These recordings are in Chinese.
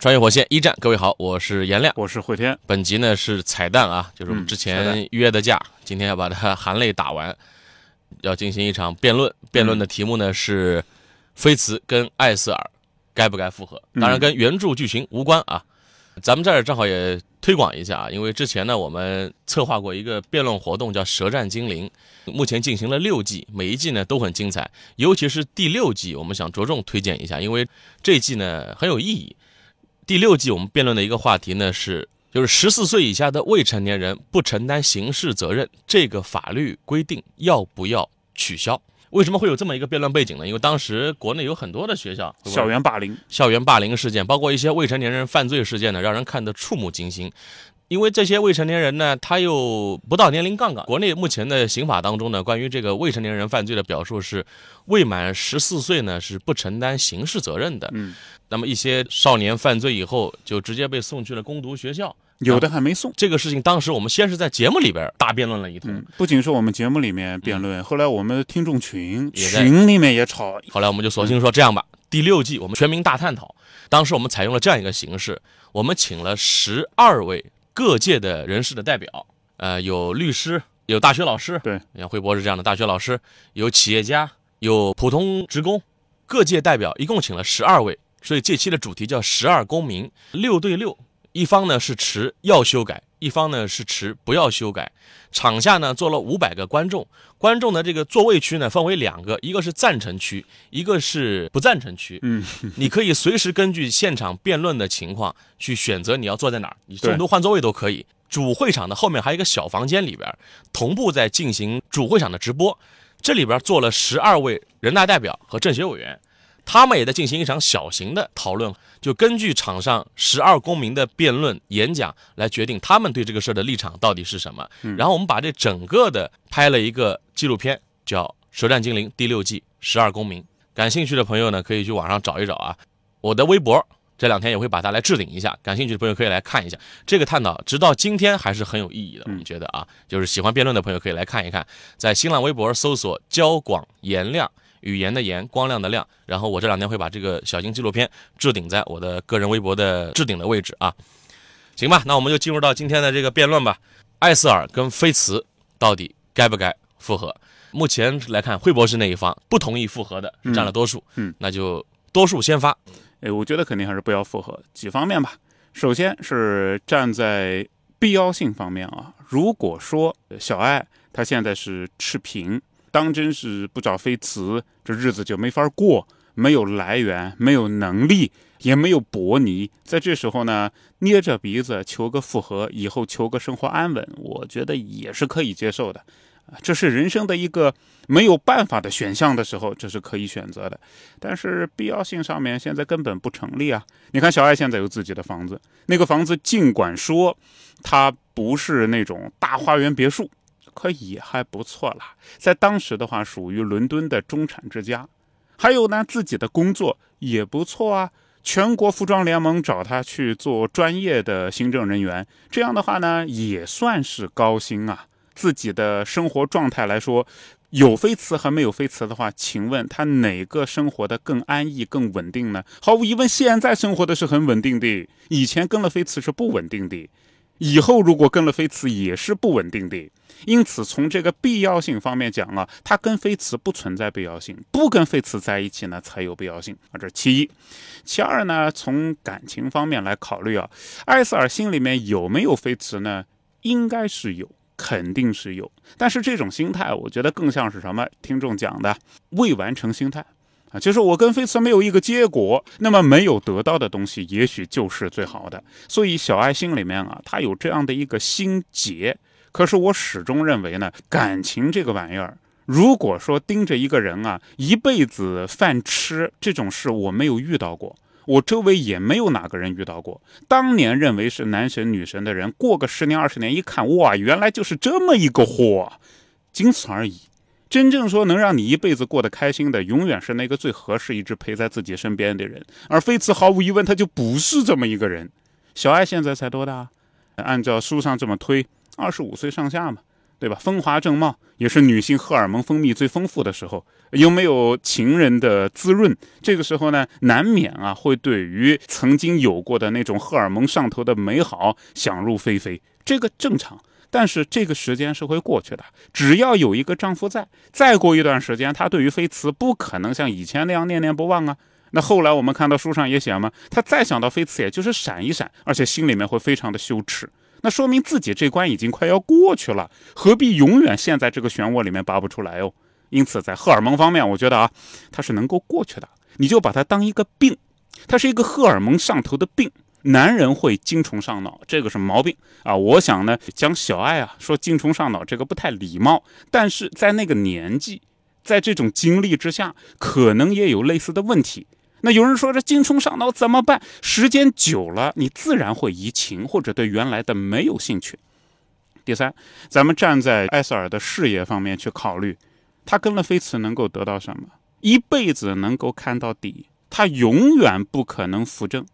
穿越火线一战，各位好，我是颜亮，我是慧天。本集呢是彩蛋啊，就是我们之前约的架，今天要把它 含泪打完，要进行一场辩论。辩论的题目呢是菲茨跟艾瑟尔该不该复合？当然跟原著剧情无关啊。咱们这儿正好也推广一下啊，因为之前呢我们策划过一个辩论活动，叫《舌战精灵》，目前进行了六季，每一季呢都很精彩，尤其是第六季，我们想着重推荐一下，因为这一季呢很有意义。第六季我们辩论的一个话题呢是，就是十四岁以下的未成年人不承担刑事责任，这个法律规定要不要取消？为什么会有这么一个辩论背景呢？因为当时国内有很多的学校校园霸凌、校园霸凌事件，包括一些未成年人犯罪事件呢，让人看得触目惊心。因为这些未成年人呢，他又不到年龄杠杠。国内目前的刑法当中呢，关于这个未成年人犯罪的表述是，未满十四岁呢是不承担刑事责任的。嗯，那么一些少年犯罪以后，就直接被送去了攻读学校，有的还没送。这个事情当时我们先是在节目里边大辩论了一通，不仅是我们节目里面辩论，后来我们的听众群也群里面也吵。后来我们就索性说这样吧，第六季我们全民大探讨。当时我们采用了这样一个形式，我们请了十二位。各界的人士的代表，呃，有律师，有大学老师，对，像惠博是这样的大学老师，有企业家，有普通职工，各界代表一共请了十二位，所以这期的主题叫“十二公民”，六对六，一方呢是持要修改，一方呢是持不要修改。场下呢坐了五百个观众，观众的这个座位区呢分为两个，一个是赞成区，一个是不赞成区。嗯，你可以随时根据现场辩论的情况去选择你要坐在哪儿，你中途换座位都可以。主会场的后面还有一个小房间里边，同步在进行主会场的直播，这里边坐了十二位人大代表和政协委员。他们也在进行一场小型的讨论，就根据场上十二公民的辩论演讲来决定他们对这个事儿的立场到底是什么。然后我们把这整个的拍了一个纪录片，叫《舌战精灵》第六季《十二公民》。感兴趣的朋友呢，可以去网上找一找啊。我的微博这两天也会把它来置顶一下，感兴趣的朋友可以来看一下。这个探讨直到今天还是很有意义的，我们觉得啊，就是喜欢辩论的朋友可以来看一看，在新浪微博搜索“焦广颜亮”。语言的言，光亮的亮，然后我这两天会把这个小型纪录片置顶在我的个人微博的置顶的位置啊，行吧，那我们就进入到今天的这个辩论吧。艾斯尔跟菲茨到底该不该复合？目前来看，惠博士那一方不同意复合的占了多数，嗯，那就多数先发。哎，我觉得肯定还是不要复合，几方面吧。首先是站在必要性方面啊，如果说小爱她现在是赤贫。当真是不找飞辞，这日子就没法过。没有来源，没有能力，也没有伯尼，在这时候呢，捏着鼻子求个复合，以后求个生活安稳，我觉得也是可以接受的。这是人生的一个没有办法的选项的时候，这是可以选择的。但是必要性上面现在根本不成立啊！你看小爱现在有自己的房子，那个房子尽管说它不是那种大花园别墅。可也还不错啦，在当时的话，属于伦敦的中产之家。还有呢，自己的工作也不错啊。全国服装联盟找他去做专业的行政人员，这样的话呢，也算是高薪啊。自己的生活状态来说，有飞辞和没有飞辞的话，请问他哪个生活的更安逸、更稳定呢？毫无疑问，现在生活的是很稳定的。以前跟了飞辞是不稳定的，以后如果跟了飞辞也是不稳定的。因此，从这个必要性方面讲啊，它跟菲茨不存在必要性，不跟菲茨在一起呢才有必要性啊，这是其一。其二呢，从感情方面来考虑啊，艾斯尔心里面有没有菲茨呢？应该是有，肯定是有。但是这种心态，我觉得更像是什么？听众讲的未完成心态啊，就是我跟菲茨没有一个结果，那么没有得到的东西，也许就是最好的。所以小爱心里面啊，他有这样的一个心结。可是我始终认为呢，感情这个玩意儿，如果说盯着一个人啊，一辈子饭吃这种事，我没有遇到过。我周围也没有哪个人遇到过。当年认为是男神女神的人，过个十年二十年一看，哇，原来就是这么一个货，仅此而已。真正说能让你一辈子过得开心的，永远是那个最合适、一直陪在自己身边的人。而菲茨毫无疑问，他就不是这么一个人。小爱现在才多大？按照书上这么推，二十五岁上下嘛，对吧？风华正茂，也是女性荷尔蒙分泌最丰富的时候。又没有情人的滋润，这个时候呢，难免啊会对于曾经有过的那种荷尔蒙上头的美好想入非非，这个正常。但是这个时间是会过去的，只要有一个丈夫在，再过一段时间，他对于菲茨不可能像以前那样念念不忘啊。那后来我们看到书上也写嘛，他再想到菲茨，也就是闪一闪，而且心里面会非常的羞耻。那说明自己这关已经快要过去了，何必永远陷在这个漩涡里面拔不出来哦？因此，在荷尔蒙方面，我觉得啊，它是能够过去的。你就把它当一个病，它是一个荷尔蒙上头的病。男人会精虫上脑，这个是毛病啊！我想呢，讲小爱啊，说精虫上脑这个不太礼貌，但是在那个年纪，在这种经历之下，可能也有类似的问题。那有人说这精虫上脑怎么办？时间久了，你自然会移情，或者对原来的没有兴趣。第三，咱们站在艾塞尔的事业方面去考虑，他跟了菲茨能够得到什么？一辈子能够看到底，他永远不可能扶正。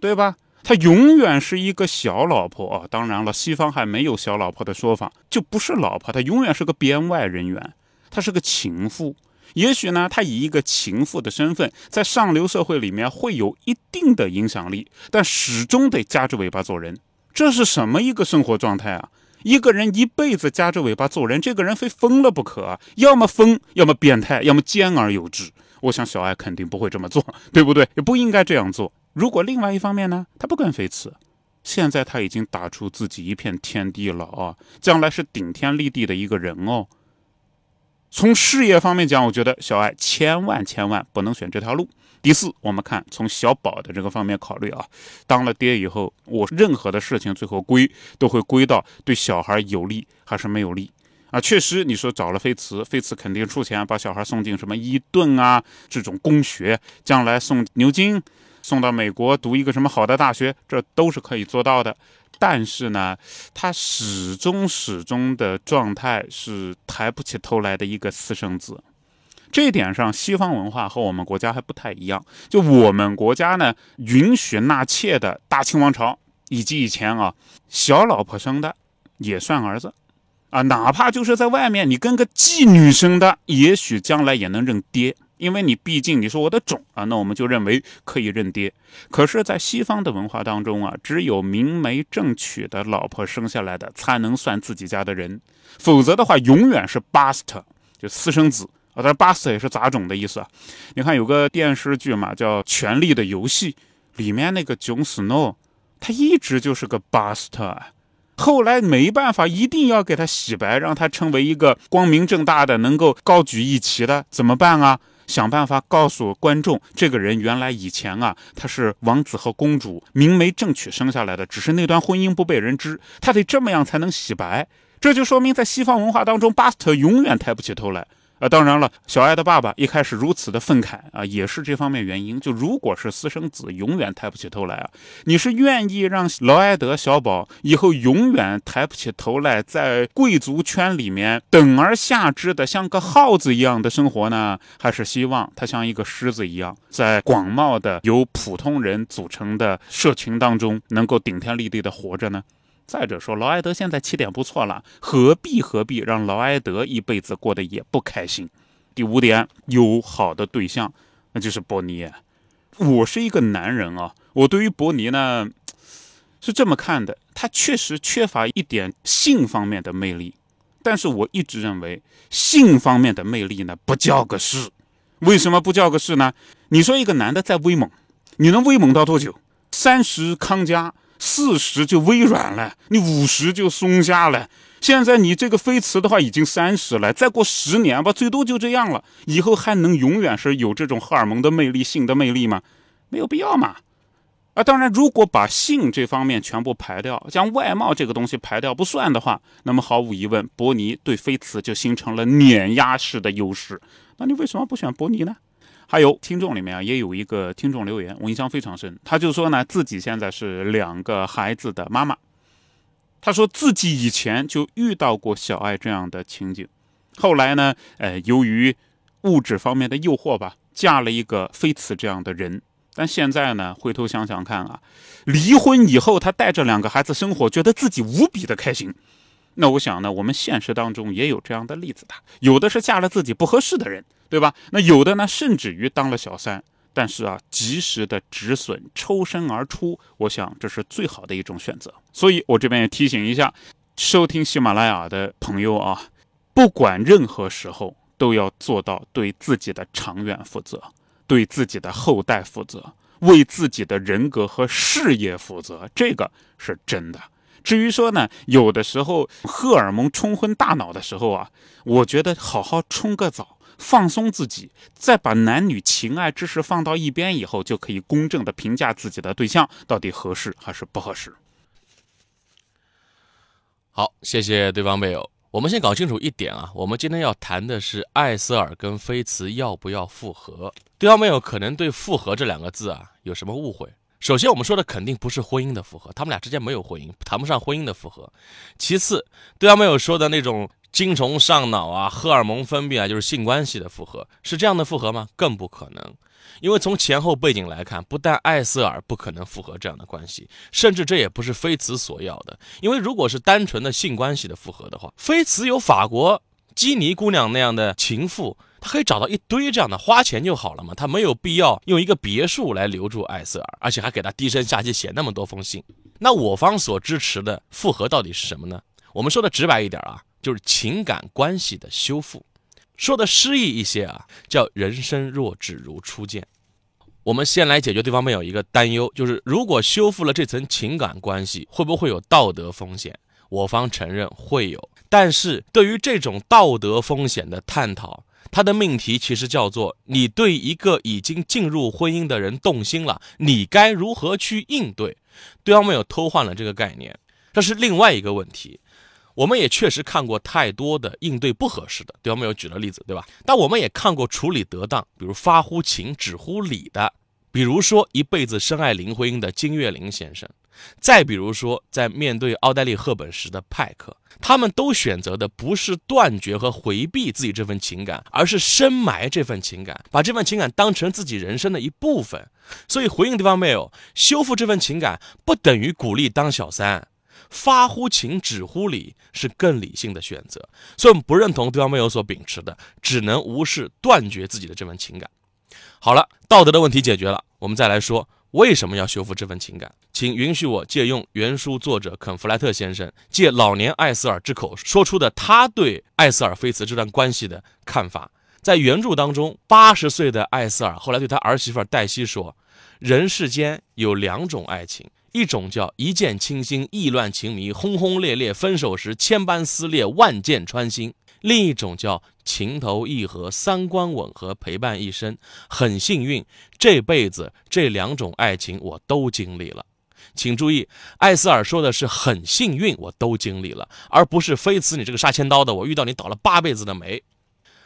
对吧？他永远是一个小老婆啊！当然了，西方还没有小老婆的说法，就不是老婆，他永远是个编外人员，他是个情妇。也许呢，他以一个情妇的身份，在上流社会里面会有一定的影响力，但始终得夹着尾巴做人。这是什么一个生活状态啊？一个人一辈子夹着尾巴做人，这个人非疯了不可，要么疯，要么变态，要么兼而有之。我想小爱肯定不会这么做，对不对？也不应该这样做。如果另外一方面呢，他不跟菲茨，现在他已经打出自己一片天地了啊，将来是顶天立地的一个人哦。从事业方面讲，我觉得小爱千万千万不能选这条路。第四，我们看从小宝的这个方面考虑啊，当了爹以后，我任何的事情最后归都会归到对小孩有利还是没有利啊？确实，你说找了菲茨，菲茨肯定出钱把小孩送进什么伊顿啊这种公学，将来送牛津。送到美国读一个什么好的大学，这都是可以做到的。但是呢，他始终始终的状态是抬不起头来的一个私生子。这一点上，西方文化和我们国家还不太一样。就我们国家呢，允许纳妾的大清王朝以及以前啊，小老婆生的也算儿子啊，哪怕就是在外面你跟个妓女生的，也许将来也能认爹。因为你毕竟你是我的种啊，那我们就认为可以认爹。可是，在西方的文化当中啊，只有明媒正娶的老婆生下来的才能算自己家的人，否则的话永远是 bast，就私生子啊。但 bast 也是杂种的意思啊。你看有个电视剧嘛，叫《权力的游戏》，里面那个囧斯诺，他一直就是个 bast，后来没办法，一定要给他洗白，让他成为一个光明正大的、能够高举一旗的，怎么办啊？想办法告诉观众，这个人原来以前啊，他是王子和公主明媒正娶生下来的，只是那段婚姻不被人知，他得这么样才能洗白。这就说明，在西方文化当中，巴斯特永远抬不起头来。啊，当然了，小爱的爸爸一开始如此的愤慨啊，也是这方面原因。就如果是私生子，永远抬不起头来啊。你是愿意让劳埃德小宝以后永远抬不起头来，在贵族圈里面等而下之的像个耗子一样的生活呢，还是希望他像一个狮子一样，在广袤的由普通人组成的社群当中，能够顶天立地的活着呢？再者说，劳埃德现在起点不错了，何必何必让劳埃德一辈子过得也不开心？第五点，有好的对象，那就是伯尼。我是一个男人啊，我对于伯尼呢是这么看的，他确实缺乏一点性方面的魅力，但是我一直认为性方面的魅力呢不叫个事。为什么不叫个事呢？你说一个男的再威猛，你能威猛到多久？三十康佳。四十就微软了，你五十就松下了。现在你这个飞驰的话已经三十了，再过十年吧，最多就这样了。以后还能永远是有这种荷尔蒙的魅力、性的魅力吗？没有必要嘛。啊，当然，如果把性这方面全部排掉，将外貌这个东西排掉不算的话，那么毫无疑问，伯尼对飞驰就形成了碾压式的优势。那你为什么不选伯尼呢？还有听众里面啊，也有一个听众留言，我印象非常深。他就说呢，自己现在是两个孩子的妈妈。他说自己以前就遇到过小爱这样的情景，后来呢，呃，由于物质方面的诱惑吧，嫁了一个非此这样的人。但现在呢，回头想想看啊，离婚以后，他带着两个孩子生活，觉得自己无比的开心。那我想呢，我们现实当中也有这样的例子的，有的是嫁了自己不合适的人，对吧？那有的呢，甚至于当了小三，但是啊，及时的止损，抽身而出，我想这是最好的一种选择。所以我这边也提醒一下，收听喜马拉雅的朋友啊，不管任何时候都要做到对自己的长远负责，对自己的后代负责，为自己的人格和事业负责，这个是真的。至于说呢，有的时候荷尔蒙冲昏大脑的时候啊，我觉得好好冲个澡，放松自己，再把男女情爱之事放到一边以后，就可以公正的评价自己的对象到底合适还是不合适。好，谢谢对方辩友。我们先搞清楚一点啊，我们今天要谈的是艾瑟尔跟菲茨要不要复合。对方配偶可能对“复合”这两个字啊有什么误会？首先，我们说的肯定不是婚姻的复合，他们俩之间没有婚姻，谈不上婚姻的复合。其次，对方没有说的那种精虫上脑啊、荷尔蒙分泌啊，就是性关系的复合，是这样的复合吗？更不可能，因为从前后背景来看，不但艾瑟尔不可能复合这样的关系，甚至这也不是菲茨所要的。因为如果是单纯的性关系的复合的话，菲茨有法国基尼姑娘那样的情妇。她可以找到一堆这样的，花钱就好了嘛。她没有必要用一个别墅来留住艾瑟尔，而且还给他低声下气写那么多封信。那我方所支持的复合到底是什么呢？我们说的直白一点啊，就是情感关系的修复；说的诗意一些啊，叫人生若只如初见。我们先来解决对方面有一个担忧，就是如果修复了这层情感关系，会不会有道德风险？我方承认会有，但是对于这种道德风险的探讨。它的命题其实叫做：你对一个已经进入婚姻的人动心了，你该如何去应对？对方没有偷换了这个概念，这是另外一个问题。我们也确实看过太多的应对不合适的，对方没有举的例子，对吧？但我们也看过处理得当，比如发乎情止乎礼的，比如说一辈子深爱林徽因的金岳霖先生。再比如说，在面对奥黛丽·赫本时的派克，他们都选择的不是断绝和回避自己这份情感，而是深埋这份情感，把这份情感当成自己人生的一部分。所以，回应对方没有修复这份情感，不等于鼓励当小三，发乎情，止乎礼是更理性的选择。所以我们不认同对方没有所秉持的，只能无视断绝自己的这份情感。好了，道德的问题解决了，我们再来说。为什么要修复这份情感？请允许我借用原书作者肯·弗莱特先生借老年艾斯尔之口说出的他对艾斯尔菲茨这段关系的看法。在原著当中，八十岁的艾斯尔后来对他儿媳妇黛西说：“人世间有两种爱情，一种叫一见倾心，意乱情迷，轰轰烈烈；分手时千般撕裂，万箭穿心。”另一种叫情投意合、三观吻合、陪伴一生。很幸运，这辈子这两种爱情我都经历了。请注意，艾斯尔说的是很幸运，我都经历了，而不是非此你这个杀千刀的，我遇到你倒了八辈子的霉。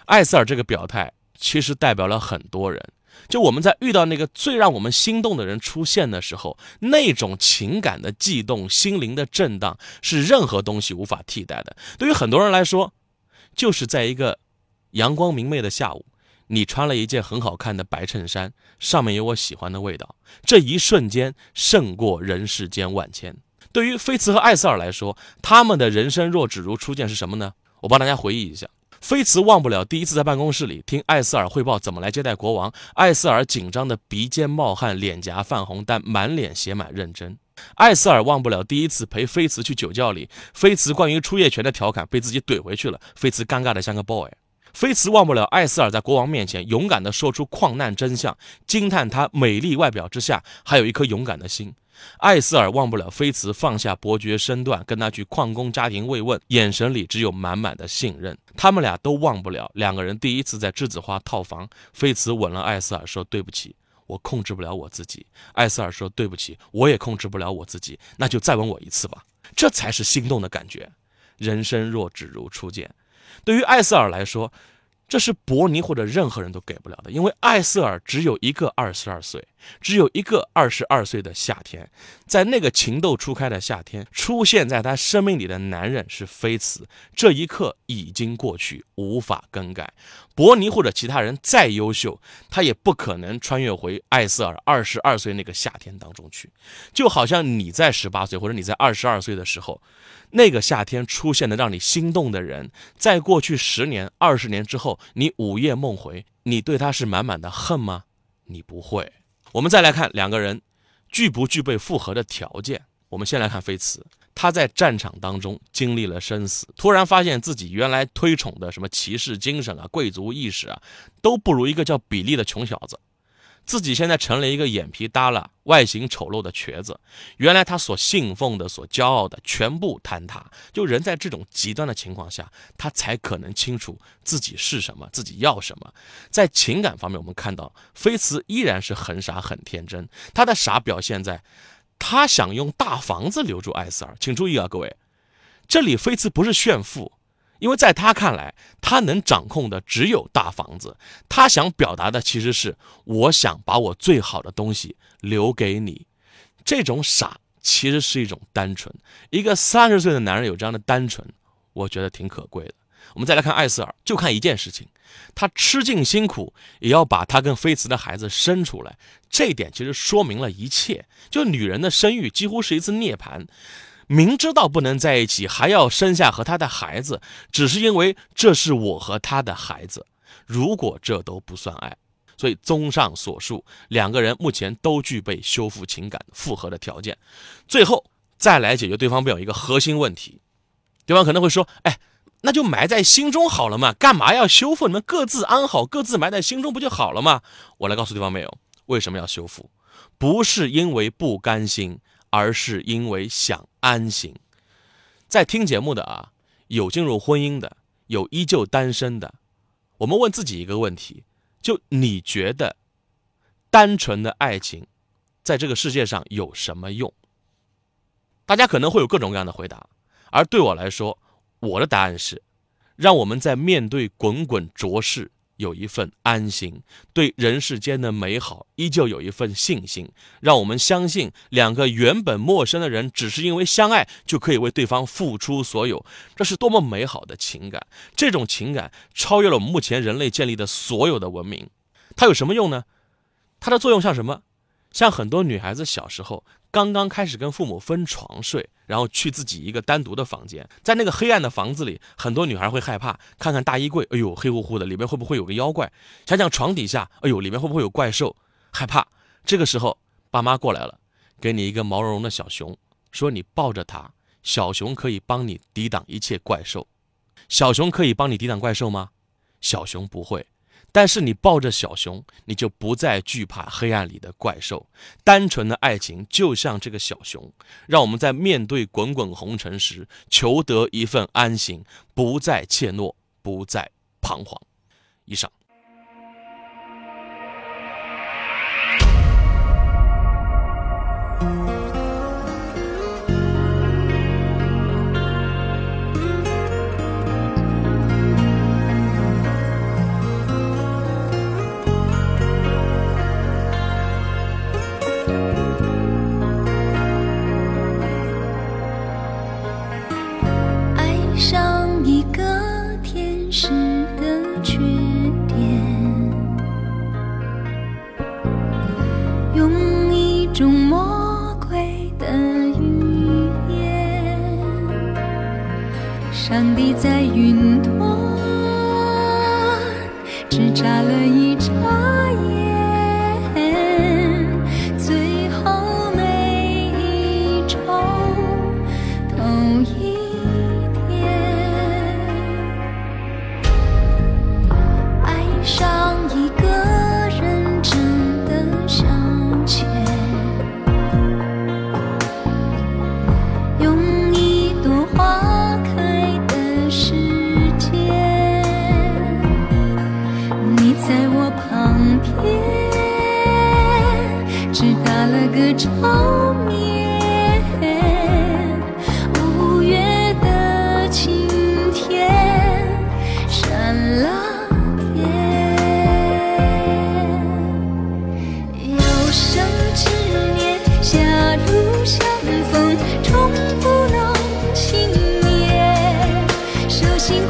艾斯尔这个表态其实代表了很多人，就我们在遇到那个最让我们心动的人出现的时候，那种情感的悸动、心灵的震荡，是任何东西无法替代的。对于很多人来说，就是在一个阳光明媚的下午，你穿了一件很好看的白衬衫，上面有我喜欢的味道。这一瞬间胜过人世间万千。对于菲茨和艾瑟尔来说，他们的人生若只如初见是什么呢？我帮大家回忆一下。菲茨忘不了第一次在办公室里听艾瑟尔汇报怎么来接待国王，艾瑟尔紧张的鼻尖冒汗，脸颊泛红，但满脸写满认真。艾斯尔忘不了第一次陪菲茨去酒窖里，菲茨关于出夜权的调侃被自己怼回去了，菲茨尴尬的像个 boy。菲茨忘不了艾斯尔在国王面前勇敢的说出矿难真相，惊叹他美丽外表之下还有一颗勇敢的心。艾斯尔忘不了菲茨放下伯爵身段跟他去矿工家庭慰问，眼神里只有满满的信任。他们俩都忘不了两个人第一次在栀子花套房，菲茨吻了艾斯尔，说对不起。我控制不了我自己，艾斯尔说：“对不起，我也控制不了我自己，那就再吻我一次吧。”这才是心动的感觉。人生若只如初见。对于艾斯尔来说，这是伯尼或者任何人都给不了的，因为艾瑟尔只有一个二十二岁，只有一个二十二岁的夏天，在那个情窦初开的夏天，出现在他生命里的男人是菲茨，这一刻已经过去，无法更改。伯尼或者其他人再优秀，他也不可能穿越回艾瑟尔二十二岁那个夏天当中去，就好像你在十八岁或者你在二十二岁的时候。那个夏天出现的让你心动的人，在过去十年、二十年之后，你午夜梦回，你对他是满满的恨吗？你不会。我们再来看两个人具不具备复合的条件。我们先来看菲茨，他在战场当中经历了生死，突然发现自己原来推崇的什么骑士精神啊、贵族意识啊，都不如一个叫比利的穷小子。自己现在成了一个眼皮耷拉、外形丑陋的瘸子，原来他所信奉的、所骄傲的全部坍塌。就人在这种极端的情况下，他才可能清楚自己是什么，自己要什么。在情感方面，我们看到菲茨依然是很傻、很天真。他的傻表现在，他想用大房子留住艾斯尔。请注意啊，各位，这里菲茨不是炫富。因为在他看来，他能掌控的只有大房子。他想表达的其实是，我想把我最好的东西留给你。这种傻其实是一种单纯。一个三十岁的男人有这样的单纯，我觉得挺可贵的。我们再来看艾瑟尔，就看一件事情，他吃尽辛苦也要把他跟菲茨的孩子生出来。这一点其实说明了一切。就女人的生育几乎是一次涅槃。明知道不能在一起，还要生下和他的孩子，只是因为这是我和他的孩子。如果这都不算爱，所以综上所述，两个人目前都具备修复情感、复合的条件。最后再来解决对方表一个核心问题，对方可能会说：“哎，那就埋在心中好了嘛，干嘛要修复？你们各自安好，各自埋在心中不就好了吗？”我来告诉对方没有，为什么要修复？不是因为不甘心。而是因为想安心，在听节目的啊，有进入婚姻的，有依旧单身的，我们问自己一个问题：就你觉得，单纯的爱情，在这个世界上有什么用？大家可能会有各种各样的回答，而对我来说，我的答案是，让我们在面对滚滚浊世。有一份安心，对人世间的美好依旧有一份信心，让我们相信两个原本陌生的人，只是因为相爱就可以为对方付出所有，这是多么美好的情感！这种情感超越了我们目前人类建立的所有的文明。它有什么用呢？它的作用像什么？像很多女孩子小时候。刚刚开始跟父母分床睡，然后去自己一个单独的房间，在那个黑暗的房子里，很多女孩会害怕，看看大衣柜，哎呦，黑乎乎的，里面会不会有个妖怪？想想床底下，哎呦，里面会不会有怪兽？害怕。这个时候，爸妈过来了，给你一个毛茸茸的小熊，说你抱着它，小熊可以帮你抵挡一切怪兽。小熊可以帮你抵挡怪兽吗？小熊不会。但是你抱着小熊，你就不再惧怕黑暗里的怪兽。单纯的爱情就像这个小熊，让我们在面对滚滚红尘时，求得一份安心，不再怯懦，不再彷徨。以上。手心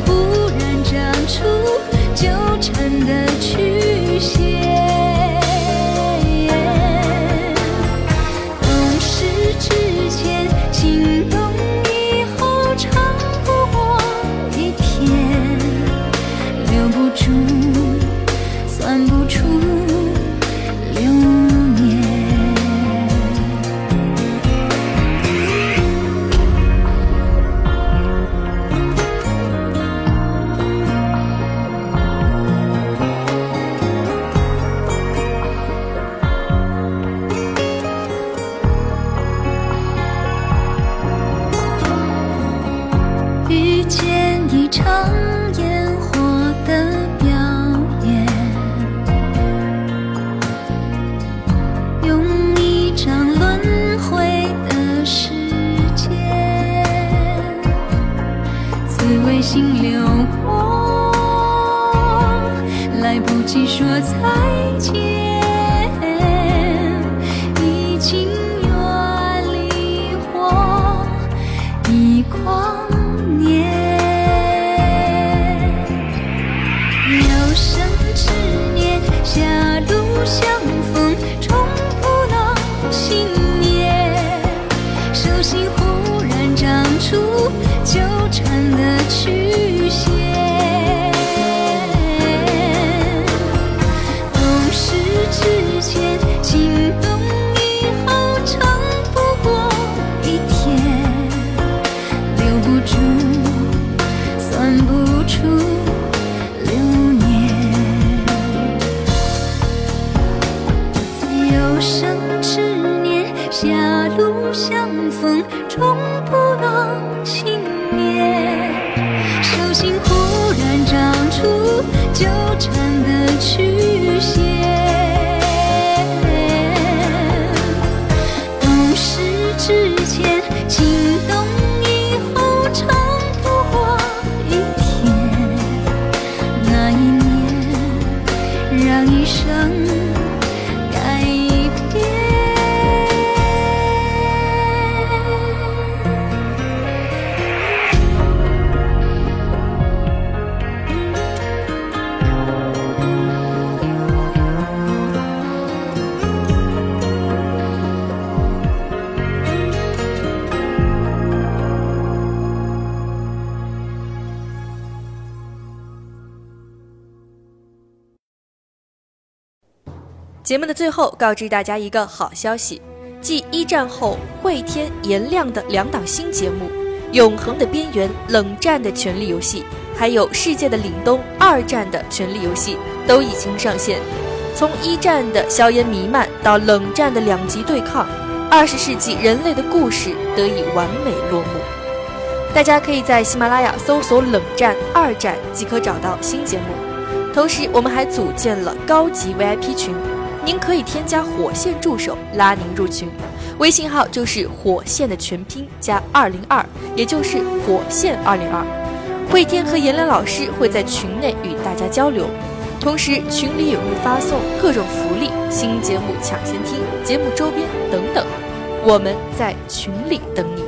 一场烟火的表演用一场轮回的时间紫薇星流过来不及说再见的去节目的最后，告知大家一个好消息：继一战后会天颜亮的两档新节目《永恒的边缘》《冷战的权力游戏》，还有《世界的凛冬》二战的权力游戏都已经上线。从一战的硝烟弥漫到冷战的两极对抗，二十世纪人类的故事得以完美落幕。大家可以在喜马拉雅搜索“冷战”“二战”即可找到新节目。同时，我们还组建了高级 VIP 群。您可以添加火线助手拉您入群，微信号就是火线的全拼加二零二，也就是火线二零二。慧天和颜良老师会在群内与大家交流，同时群里也会发送各种福利、新节目抢先听、节目周边等等。我们在群里等你。